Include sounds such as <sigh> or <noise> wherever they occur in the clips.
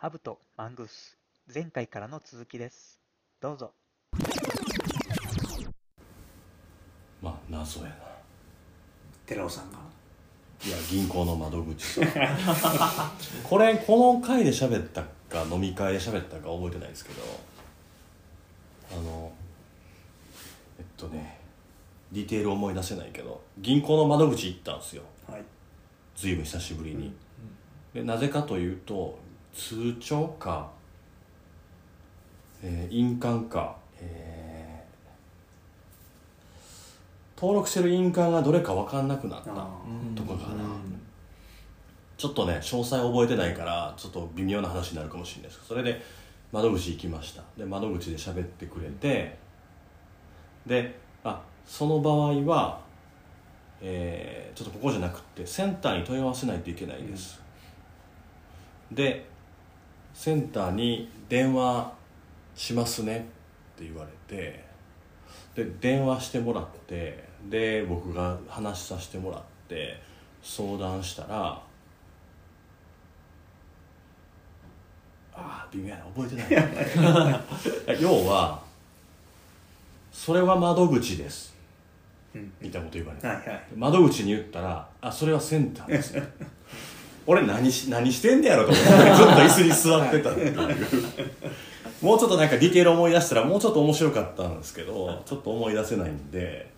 ハブとマングース前回からの続きです。どうぞ。まあ謎やな。寺尾さんが。いや銀行の窓口 <laughs> これこの回で喋ったか飲み会で喋ったか覚えてないですけど。あのえっとねディテール思い出せないけど銀行の窓口行ったんですよ。はい。随分久しぶりに、でなぜかというと通帳か、えー印鑑か、えー登録してる印鑑がどれか分かんなくなったあとかかな、ちょっとね詳細覚えてないからちょっと微妙な話になるかもしれないです。けどそれで窓口行きました。で窓口で喋ってくれてであその場合は、えーちょっとここじゃなくってセンターに問い合わせないといけないです、でセンターに電話しますねって言われてで電話してもらってで僕が話させてもらって相談したらああ微妙やな覚えてない。<laughs> 要はそれは窓口です。うん。みたいなこと言われて。はいはい。窓口に言ったら「あそれはセンターです」俺何し何してんねやろと思って <laughs> ずっと椅子に座ってたっていう。もうちょっとなんかディテール思い出したらもうちょっと面白かったんですけどちょっと思い出せないんで。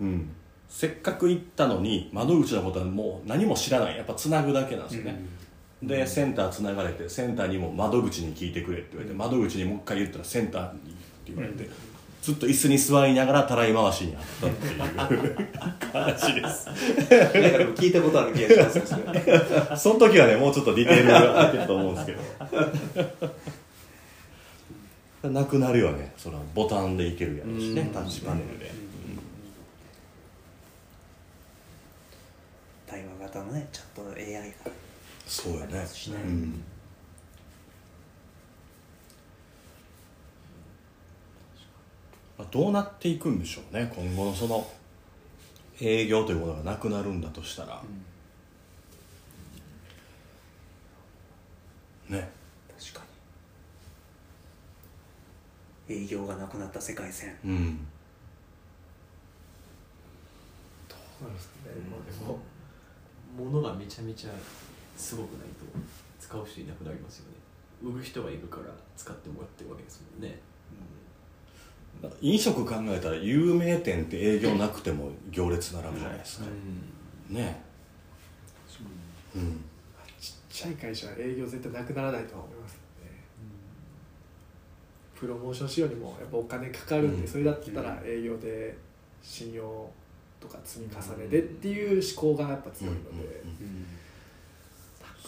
うん。せっかく行ったのに窓口のことはもう何も知らない。やっぱつなぐだけなんですよね、でセンターつながれてセンターにも窓口に聞いてくれって言われて窓口にもう一回言ったらセンターにって言われて、ずっと椅子に座りながらたらい回しにあったっていう話ですなんかでも聞いたことある気がしますねその時はねもうちょっとディテールが入ってると思うんですけど。なくなるよねそのボタンでいけるやつしね。うん。タッチパネルで、対話型のねちゃんと AI が。そうよね。しねうんまあどうなっていくんでしょうね今後のその営業というものがなくなるんだとしたら、ね。確かに。営業がなくなった世界線。うん。どうなんですかね、まあ、でも物がめちゃめちゃすごくないと使う人いなくなりますよね。売る人がいるから使ってもらってるわけですもんね飲食考えたら有名店って営業なくても行列並ぶじゃないですか、ね。うん。ちっちゃい会社は営業絶対なくならないとは思いますね、プロモーションしようにもやっぱお金かかるんで、うん。それだったら営業で信用とか積み重ねでっていう思考がやっぱ強いので、うんうんうん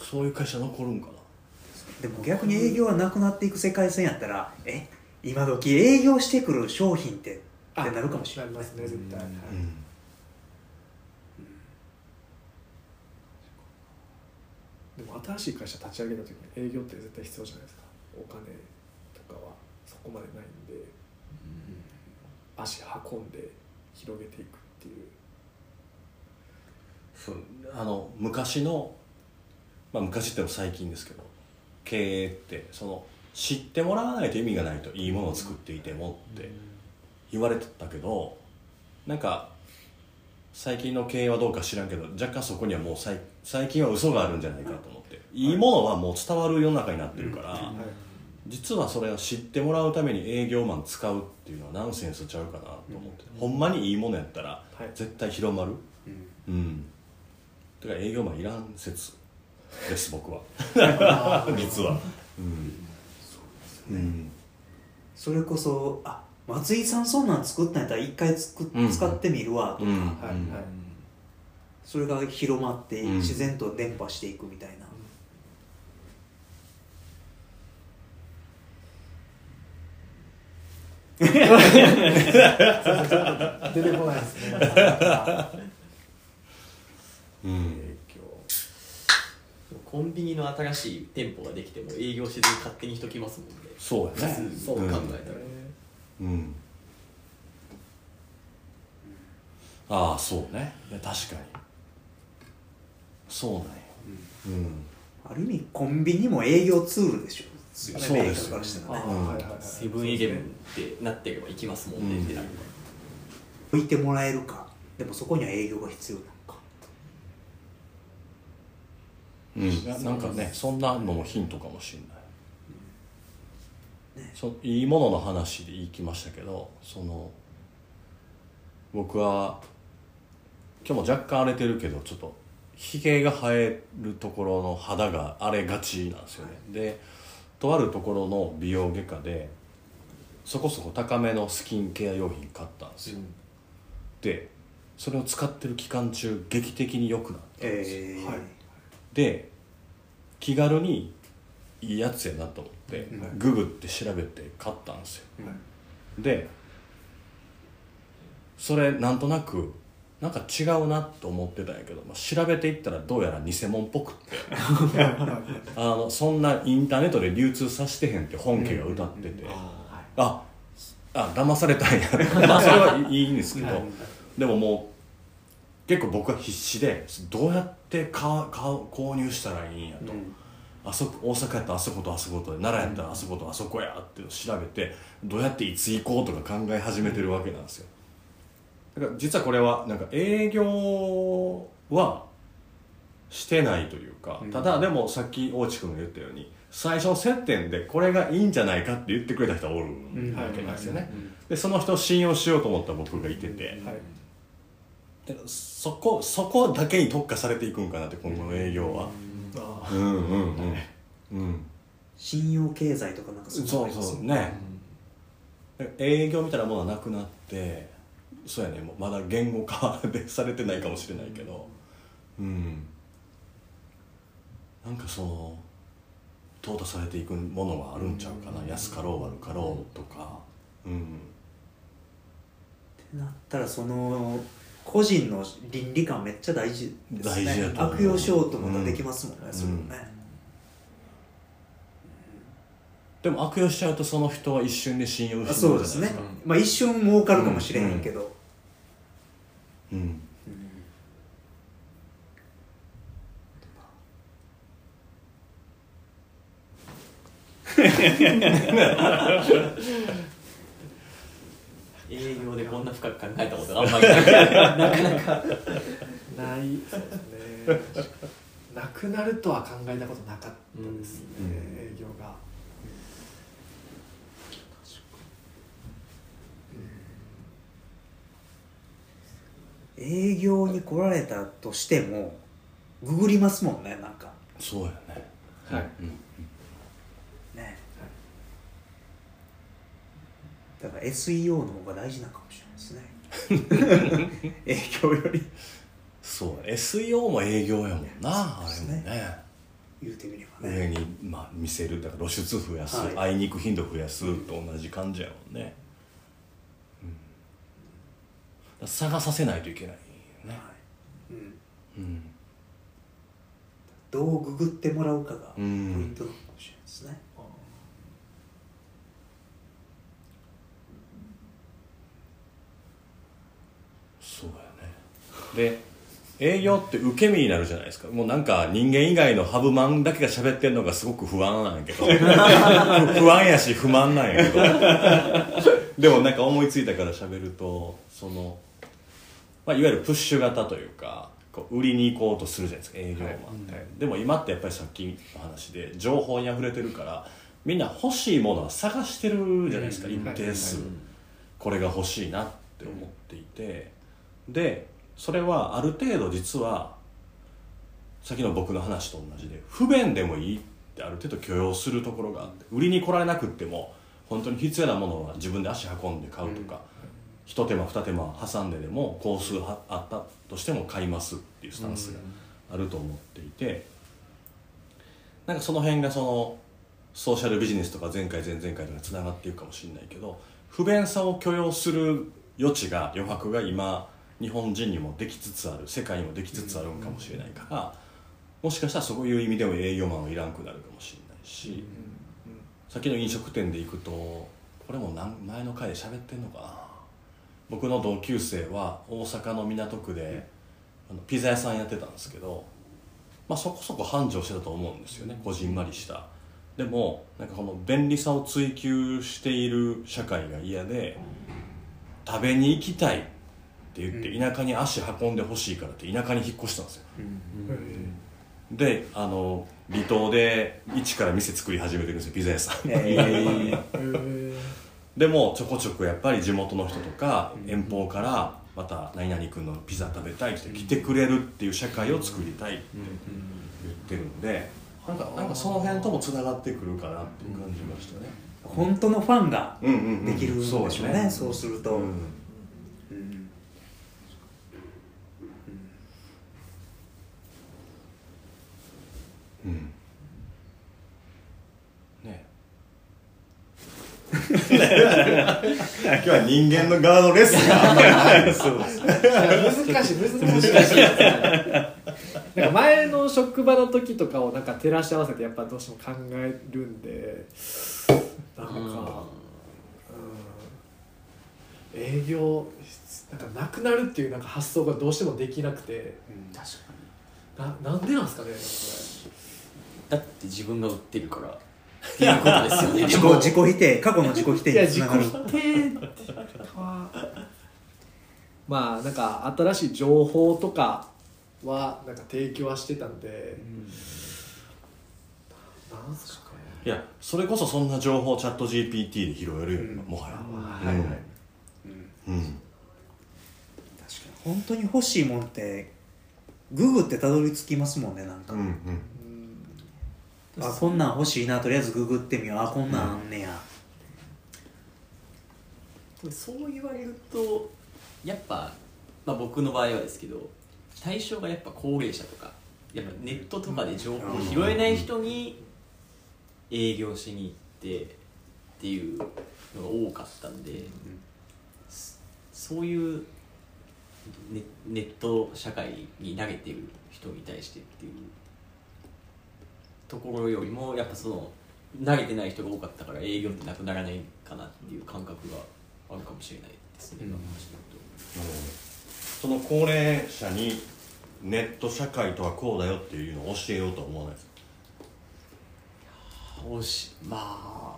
そういう会社残るんかな。でも逆に営業がなくなっていく世界線やったらえ？今時営業してくる商品ってってなるかもしれない。なりますね絶対、でも新しい会社立ち上げた時に営業って絶対必要じゃないですか。お金とかはそこまでないんで、足運んで広げていくっていう。そうあの昔の、まあ、昔っても最近ですけど経営ってその知ってもらわないと意味がないといいものを作っていてもって言われてたけどなんか最近の経営はどうか知らんけど若干そこにはもう最最近は嘘があるんじゃないかと思って。い。いものはもう伝わる世の中になってるから、はい。実はそれを知ってもらうために営業マン使うっていうのはナンセンスちゃうかなと思って、ほんまにいいものやったらはい。絶対広まる？うん。うん。だから営業マンいらん説です僕は。<laughs> <laughs> 実は。うん、うん、それこそあ松井さんそんなん作ったんやったら一回つくうん使ってみるわとか、うん。はいはい。それが広まってうん。自然と伝播していくみたいな、<laughs> 出てこないですね。<laughs> うんコンビニの新しい店舗ができても営業しずに勝手に人来ますもんね。そうやね。そう考えたら、うん。ああそうね。いや確かに。そうなんや。うん。ある意味コンビニも営業ツールでしょ。そうです。よね。あーはいはいはい。セブンイレブンってなってれば行きますもんね、うん。ってなる置いてもらえるか。でもそこには営業が必要。なのかうん。なんかねそんなのもヒントかもしれない、ね。そいいものの話で言いきましたけどその僕は今日も若干荒れてるけどちょっとひげが生えるところの肌が荒れがちなんですよね、でとあるところの美容外科でそこそこ高めのスキンケア用品買ったんですよ、でそれを使ってる期間中劇的に良くなったんですよ。えー。はいで気軽にいいやつやなと思って、うん。ググって調べて買ったんですよ。でそれなんとなくなんか違うなと思ってたんやけど、まあ、調べていったらどうやら偽物っぽくって。<laughs> あのそんなインターネットで流通させてへんって本家が歌ってて、ああ騙されたんや。<laughs> まあそれはいいんですけど、でももう結構僕は必死でどうやって買う買う購入したらいいんやと、あそこ大阪やったらあそことあそことで奈良やったらあそことあそこやって調べてどうやっていつ行こうとか考え始めてるわけなんですよ。だから実はこれはなんか営業はしてないというか、ただでもさっき大地君が言ったように最初の接点でこれがいいんじゃないかって言ってくれた人がおるわけなんですよね、でその人を信用しようと思った僕がいてて、はい。でそこそこだけに特化されていくんかなって今後の営業は、あうん、うんうん。うん。信用経済とかなんかそうんなのありますよそうね、営業みたいなものはなくなってそうやね。もうまだ言語化でされてないかもしれないけど。うん。なんかその淘汰されていくものはあるんちゃうかな、安かろう悪かろうとか。うん。ってなったらその個人の倫理観めっちゃ大事ですね。大事やと悪用しようとまたできますもんね、うん。それもね、でも悪用しちゃうとその人は一瞬で信用そうですね。まあ一瞬儲かるかもしれへんけど、うん。営 <laughs> 業でこんな深く考えたことがあんまりない。なかなかないそうですね。なくなるとは考えたことなかったですね、うん。営業が。営業に来られたとしてもググりますもんねなんか。そうやね。はい。うんね、だから SEO の方が大事なのかもしれないですね。<laughs> 営業より。そう SEO も営業やもんなね。れもね。言うてみればね。上に、まあ、見せるだから露出増やす、はい。会いに行く頻度増やすと同じ感じやもんね、うん、探させないといけないね、はい。うん、うん、どうググってもらうかがポイうんントかもしれないですね、そうやねで営業って受け身になるじゃないですか。もうなんか人間以外のハブマンだけが喋ってんのがすごく不安なんやけど。<laughs> 不安やし不満なんやけど。でもなんか思いついたから喋るとその、まあ、いわゆるプッシュ型というかこう売りに行こうとするじゃないですか営業マンって、でも今ってやっぱりさっきの話で情報にあふれてるからみんな欲しいものは探してるじゃないですか、一定数、これが欲しいなって思っていて、でそれはある程度実はさっきの僕の話と同じで不便でもいいってある程度許容するところがあって売りに来られなくっても本当に必要なものは自分で足運んで買うとか、一手間二手間挟んででも工数はあったとしても買いますっていうスタンスがあると思っていて、なんかその辺がそのソーシャルビジネスとか前回前々回とかつながっていくかもしれないけど不便さを許容する余地が余白が今日本人にもできつつある世界にもできつつあるんかもしれないから、もしかしたらそういう意味でも営業マンはいらんくなるかもしれないし、さっきの飲食店で行くとこれも前の回で喋ってんのかな。僕の同級生は大阪の港区であのピザ屋さんやってたんですけどまあ、そこそこ繁盛してたと思うんですよねこじんまりした。でもなんかこの便利さを追求している社会が嫌で食べに行きたい。って言って田舎に足運んでほしいからって田舎に引っ越したんですよ。であの離島で一から店作り始めてるんですよピザ屋さん。えー。へえでもちょこちょこやっぱり地元の人とか遠方からまた何々君のピザ食べたいって来てくれるっていう社会を作りたいって言ってるんでなんかなんかその辺ともつながってくるかなっていう感じましたね。本当のファンがうんうんうん。できるんでしょうね,、そうですそうすると、うんうんうんね今日は人間の側のレッスン。があんまりないそうです。難しい難しい。難しいなんか前の職場の時とかをなんか照らし合わせてやっぱどうしても考えるんで。なんか、うん、営業なんかなくなるっていうなんか発想がどうしてもできなくて。確かに。ななんでなんですかねそだって自分が売ってるからっていうことですよね。自己自己否定過去の自己否定れいや自己につながる。否定っていうかまあなんか新しい情報とかはなんか提供はしてたんで、なん。すかねいやそれこそそんな情報をチャット GPT で拾えるよ、うん。もはや。はい。はいうん。うん。確かに。本当に欲しいもんってググってたどり着きますもんねなんか、うんうんあこんなん欲しいな。とりあえずググってみよう。あこんなんあんねや、そう言われるとやっぱ、まあ、僕の場合はですけど対象がやっぱ高齢者とかやっぱネットとかで情報を拾えない人に営業しに行ってっていうのが多かったんで、そそういうネネット社会に慣れてる人に対してっていうところよりもやっぱその慣れてない人が多かったから営業ってなくならないかなっていう感覚があるかもしれないですね、今の話だなるほどその高齢者にネット社会とはこうだよっていうのを教えようとは思わないですか？しまあ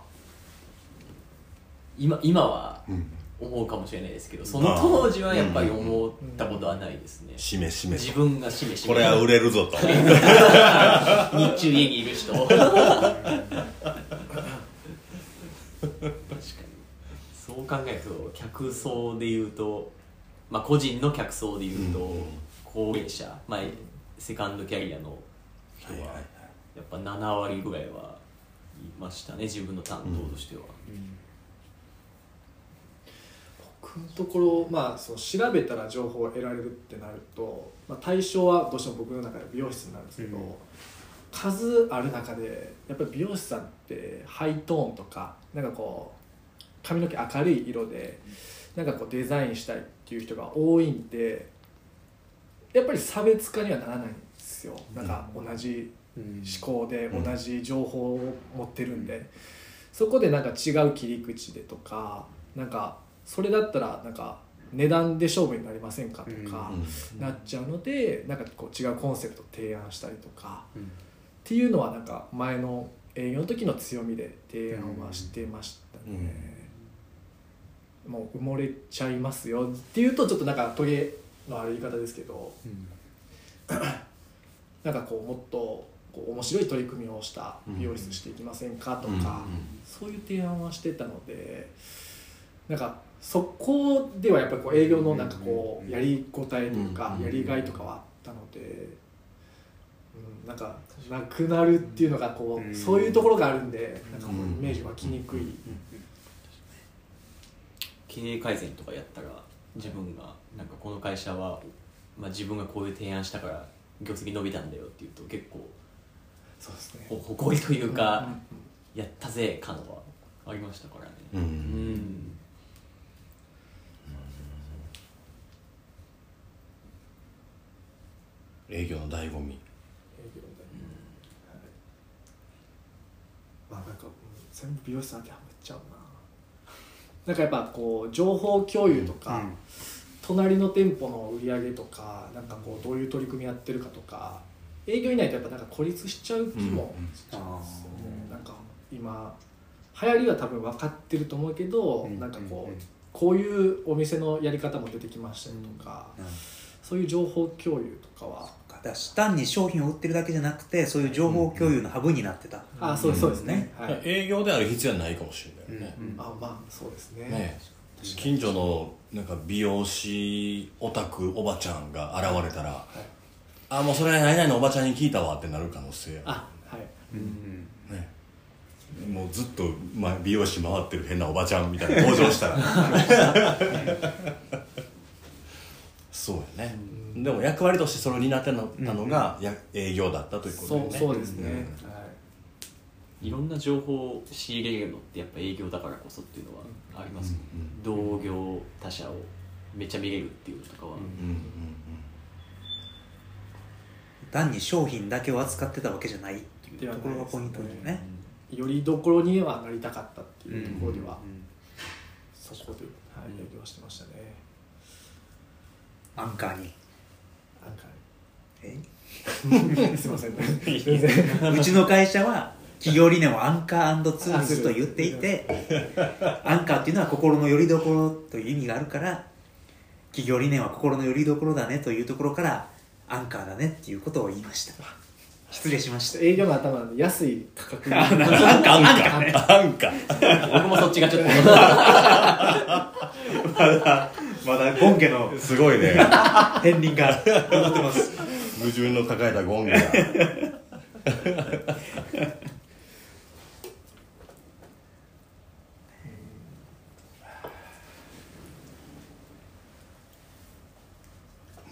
今今はうん思うかもしれないですけどその当時はやっぱり思ったことはないですね、しめしめ自分がしめしめ。これは売れるぞと。<laughs> 日中家にいる人。確かに。そう考えると客層でいうとまあ個人の客層でいうと、うん高齢者、まあ、セカンドキャリアの人はやっぱ7割ぐらいはいましたね自分の担当としては、僕のところ、まあ、その調べたら情報を得られるってなると、まあ、対象はどうしても僕の中で美容室になるんですけど、うん。数ある中でやっぱり美容師さんってハイトーンとかなんかこう髪の毛明るい色でなんかこうデザインしたいっていう人が多いんでやっぱり差別化にはならないんですよ。なんか同じ思考で同じ情報を持ってるんで、そこでなんか違う切り口でとかなんかそれだったらなんか値段で勝負になりませんかとかうん。なっちゃうのでなんかこう違うコンセプトを提案したりとかうん。っていうのはなんか前の営業の時の強みで提案はしてましたね、もう埋もれちゃいますよっていうとちょっとなんかトゲのある言い方ですけど <coughs> なんかこうもっとこう面白い取り組みをした美容室していきませんかとうんか、そういう提案はしてたのでなんかそこではやっぱりこう営業のなんかこうやりごたえというかうんやりがいとかはあったので、うん、なんかなくなるっていうのがこうそういうところがあるんでなんかこううんイメージ湧きにくい。経営改善とかやったら自分がなんかこの会社は、まあ、自分がこういう提案したから業績伸びたんだよっていうと結構そうですね。ほ誇りというか、やったぜ感はありましたからね。うんうん営業の醍醐味。営業で、はい。まあなんかうん全部美容師さんってはめっちゃうな。なんかやっぱこう情報共有とか、隣の店舗の売り上げとかなんかこうどういう取り組みやってるかとか営業いないとやっぱなんか孤立しちゃう気もうんしちゃうんですよね、なんか今流行りは多分分かってると思うけど、なんかこう、こういうお店のやり方も出てきましたよとか、うん。そういう情報共有とかは、単に商品を売ってるだけじゃなくてそういう情報共有のハブになってた、あそうそうですね、はい、営業である必要はないかもしれないよね、うんあまあそうですね。ね近所のなんか美容師オタクおばちゃんが現れたら、あもうそれ何々のおばちゃんに聞いたわってなる可能性あはい。うんねもうずっと、まあ、美容師回ってる変なおばちゃんみたいな登場したら。<laughs> そうやね、でも役割としてそれを担ってたのが、や営業だったということそうだよね。そうですね、ん。はい。いろんな情報を仕入れるのってやっぱ営業だからこそっていうのはありますもん、同業他社をめっちゃ見れるっていうのとかは、うんうん単に商品だけを扱ってたわけじゃないっていうところがポイントだよね。よりどころにはなりたかったっていうところでは、うんそこで、はい、営業してましたね。アンカーになんかえ？<laughs> すいません。うちの会社は企業理念をアンカーツールズと言っていて <laughs> アンカーっていうのは心の拠り所という意味があるから企業理念は心の拠り所だねというところからアンカーだねっていうことを言いました失礼しました。営業の頭なんで安い価格でアンカーアンカーなんか。<laughs> 僕もそっちがちょっと。まだまだゴンゲのすごいね片鱗が残ってます矛盾の抱えたゴングが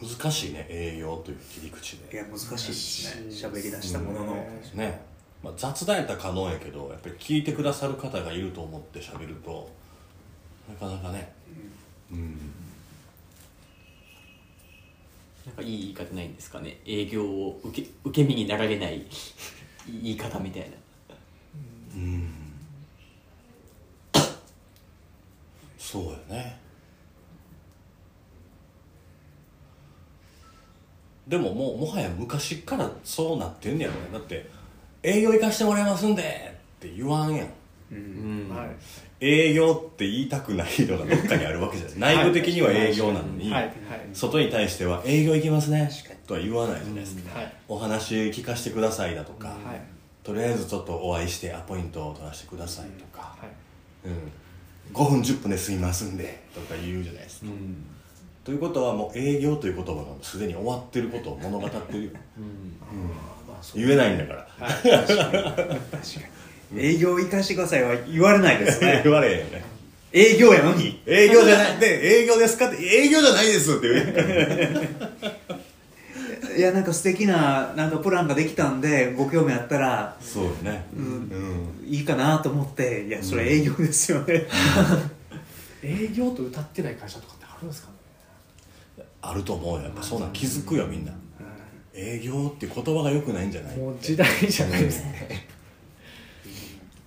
難しいね営業という切り口いでや難しいですね。喋り出したものの。ね、まあ、雑談やったら可能やけどやっぱり聞いてくださる方がいると思って喋るとなかなかね。うん。なんかいい言い方ないんですかね。営業を受け受け身になられない <laughs> 言い方みたいな。うん。そうやねでももうもはや昔からそうなってんねやろね。だって営業行かしてもらいますんでって言わんやん。うん。はい。営業って言いたくないのがどっかにあるわけじゃない。内部的には営業なのに、はい。はい外に対しては営業行きますね。とは言わないじゃないですか、はい。お話聞かせてくださいだとか、はい。とりあえずちょっとお会いしてアポイントを取らせてくださいとか、はい。うん、5分10分で済みますんでとか言うじゃないですか、ということはもう営業という言葉がすでに終わってることを物語ってるよ。まあそう言えないんだから。はい確かに。営業行かしてくださいは言われないですね。言われへんよね。営業やのに。営業じゃない。で営業ですかって営業じゃないですって言う。いやなんか素敵ななんかプランができたんでご興味あったらそうよね。うんうん。いいかなと思っていやそれ営業ですよね、<laughs> 営業と歌ってない会社とかってあるんですかね？あると思うよ。やっぱそうなん気づくよみんな。営業って言葉が良くないんじゃない？もう時代じゃないですね。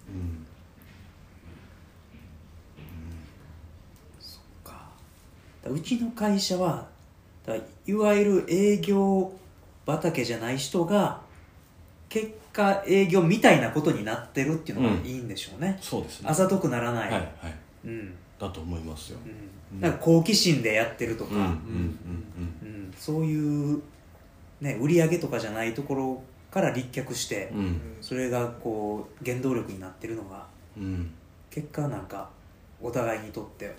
うん。か。うちの会社はだいわゆる営業畑じゃない人が結果営業みたいなことになってるっていうのがいいんでしょうね、そうですね。あざとくならない、はいはい。うんだと思いますよ。うん、なんか好奇心でやってるとか、うんうんうんうん。そういう、ね、売り上げとかじゃないところから立脚して、うん。うんそれがこう原動力になってるのがうん。結果なんかお互いにとって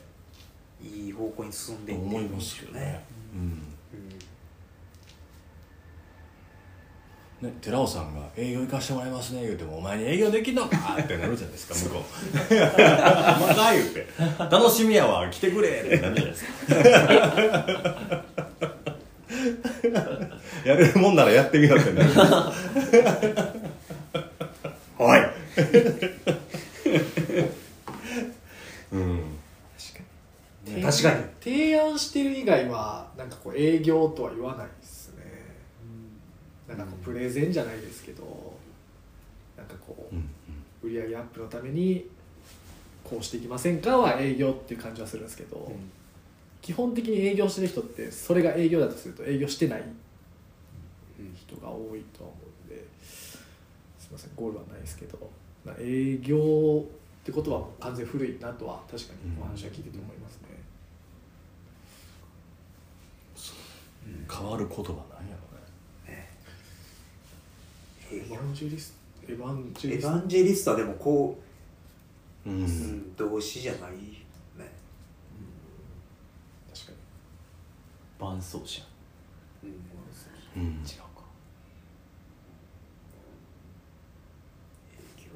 いい方向に進んとでいって思いますよね。うんね、寺尾さんが「営業行かしてもらいますね」言うても「お前に営業できんのか!」ってなるじゃないですか向こう「まだ」言うて「楽しみやわ来てくれ!」ってなるじゃないですか。<laughs> やれるもんならやってみようってなる。はい。<laughs> うん。確かに。提案してる以外はなんかこう営業とは言わないですねなんかこうプレゼンじゃないですけどなんかこうんう売り上げアップのためにこうしていきませんかは営業っていう感じはするんですけど、基本的に営業してる人ってそれが営業だとすると営業してない人が多いとは思うんですいませんゴールはないですけどな営業ってことは完全に古いなとは確かにお話は聞いてて思いますね、変わる言葉なんやヴァンジェリスト？エヴァンジェエヴリスト？ァンジェリストはでもこうう、うん。ん、動詞じゃないね確かに。伴奏者。うん。うん。違うか。営業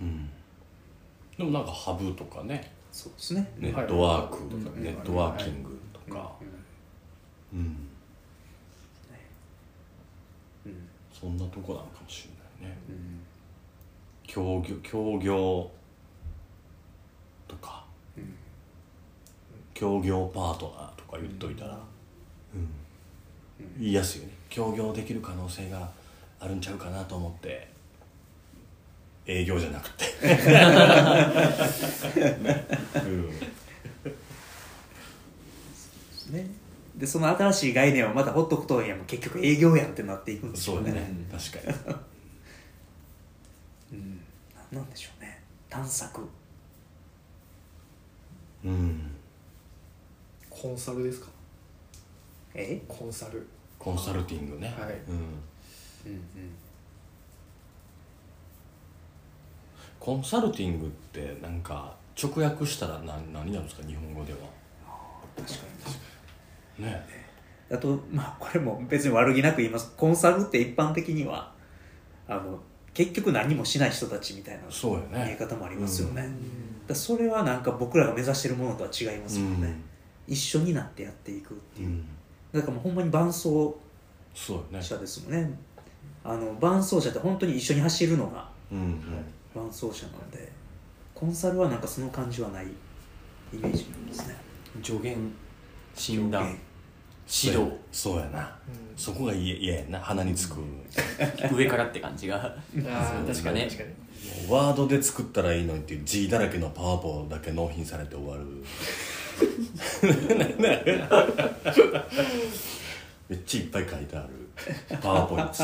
うん。でもなんかハブとかね。そうですね。ネットワークはいはい。ネットワーキングとか。うんうん。そんなとこなのかもしれないね。うん協業協業とか。うん協業パートナーとか言っといたら、うん。言いやすいよね。協業できる可能性があるんちゃうかなと思って。営業じゃなくて、うん。ねでその新しい概念をまたほっとくといやもう結局営業やんってなっていくんですよね。そうだね確かに。<laughs> うん。何なんでしょうね。探索。うん。コンサルですか？え？コンサル。コンサルティングね、はい。うん、うん。うんコンサルティングってなんか直訳したら何何なんですか？日本語では。確かに。確かね。にあとまあこれも別に悪気なく言います。コンサルって一般的にはあの結局何もしない人たちみたいなそうよね。見え方もありますよね、うだからそれはなんか僕らが目指してるものとは違いますもん。ね、一緒になってやっていくっていう、うん、だからもうほんまに伴走者ですもんね。あの伴走者って本当に一緒に走るのがうんうん伴走者なんでコンサルはなんかその感じはないイメージなんですね。助言。診断指導。そうやな、そこが嫌嫌やな鼻につく、上からって感じが。確かにね確かに。ワードで作ったらいいのにっていう字だらけのパワポだけ納品されて終わる。めっちゃいっぱい書いてある。パワポにつ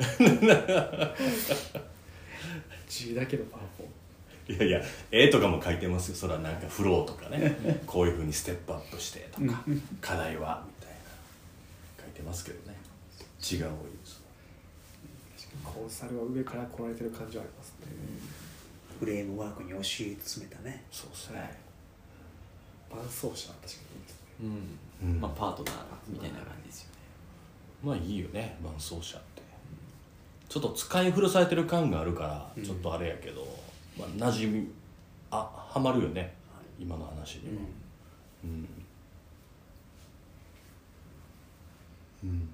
<laughs> 字だけのパワポいやいや絵とかも書いてますよ。そらなんかフローとかね。こういうふうにステップアップしてとか課題はみたいな。書いてますけどね。字が多いですコンサルは上から来られてる感じはありますね。フレームワークに教え詰めたね。そうですね。伴走者は確かにいいですね。うん、うんまあパートナーみたいな感じですよね。まあいいよね。伴走者って。ちょっと使い古されてる感があるからちょっとあれやけど、まあ、馴染みあはまるよね。今の話には。うん。うん、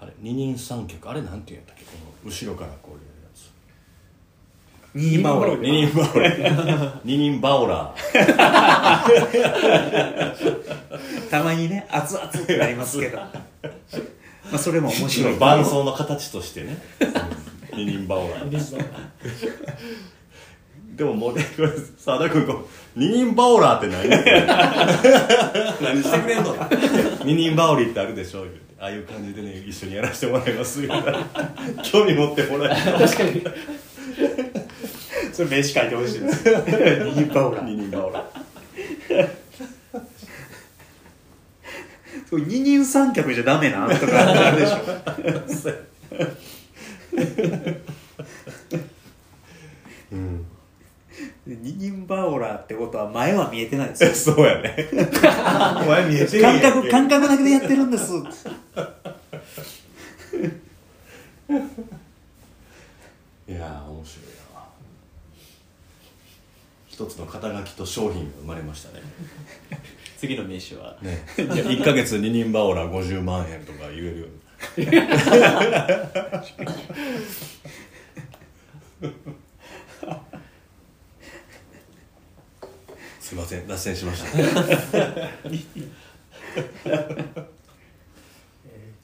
あれ二人三脚あれなんていうんだっけ？この後ろからこういうやつ。ニーマオラ二人バオラ二人バオラたまにね熱々ってなりますけど。<laughs> まあそれも面白い。伴奏の形としてね二人バオラでももうねこれ澤田君こう二人バオラって何？何してくれんの？二人バオリってあるでしょ？言うてああいう感じでね一緒にやらせてもらいますよ。興味持ってもらえ確かに。それ名刺書いてほしいです。二人バオラそう二人三脚じゃダメなんとかあるでしょ <laughs> うん。二人バオラってことは前は見えてないですよ。<laughs> そうやね。お前見えて感覚感覚だけでやってるんです。いやー面白いな一つの肩書きと商品が生まれましたね。次の名刺は。ね。1ヶ月二人バオラ50万円とか言えるようにすいません脱線しました。営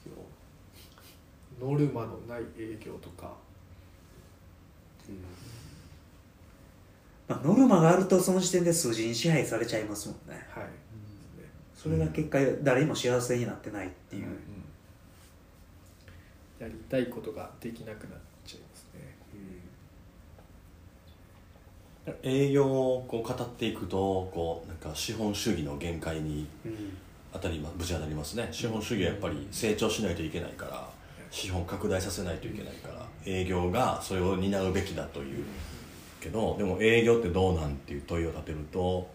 業ノルマのない営業とか。まあ、ノルマがあるとその時点で数字に支配されちゃいますもんね。はい、それが結果誰も幸せになってないっていう、うんやりたいことができなくなっちゃいますね。営業をこう語っていくとこうなんか資本主義の限界にうん。当たりまぶち当たりますね。資本主義はやっぱり成長しないといけないから資本拡大させないといけないから営業がそれを担うべきだというけどでも営業ってどうなんっていう問いを立てると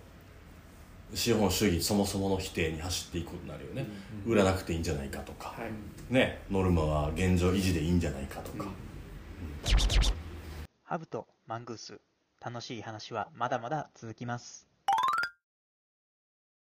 資本主義そもそもの否定に走っていくことになるよね、売らなくていいんじゃないかとか、はいねノルマは現状維持でいいんじゃないかとか、ハブとマングース、楽しい話はまだまだ続きます。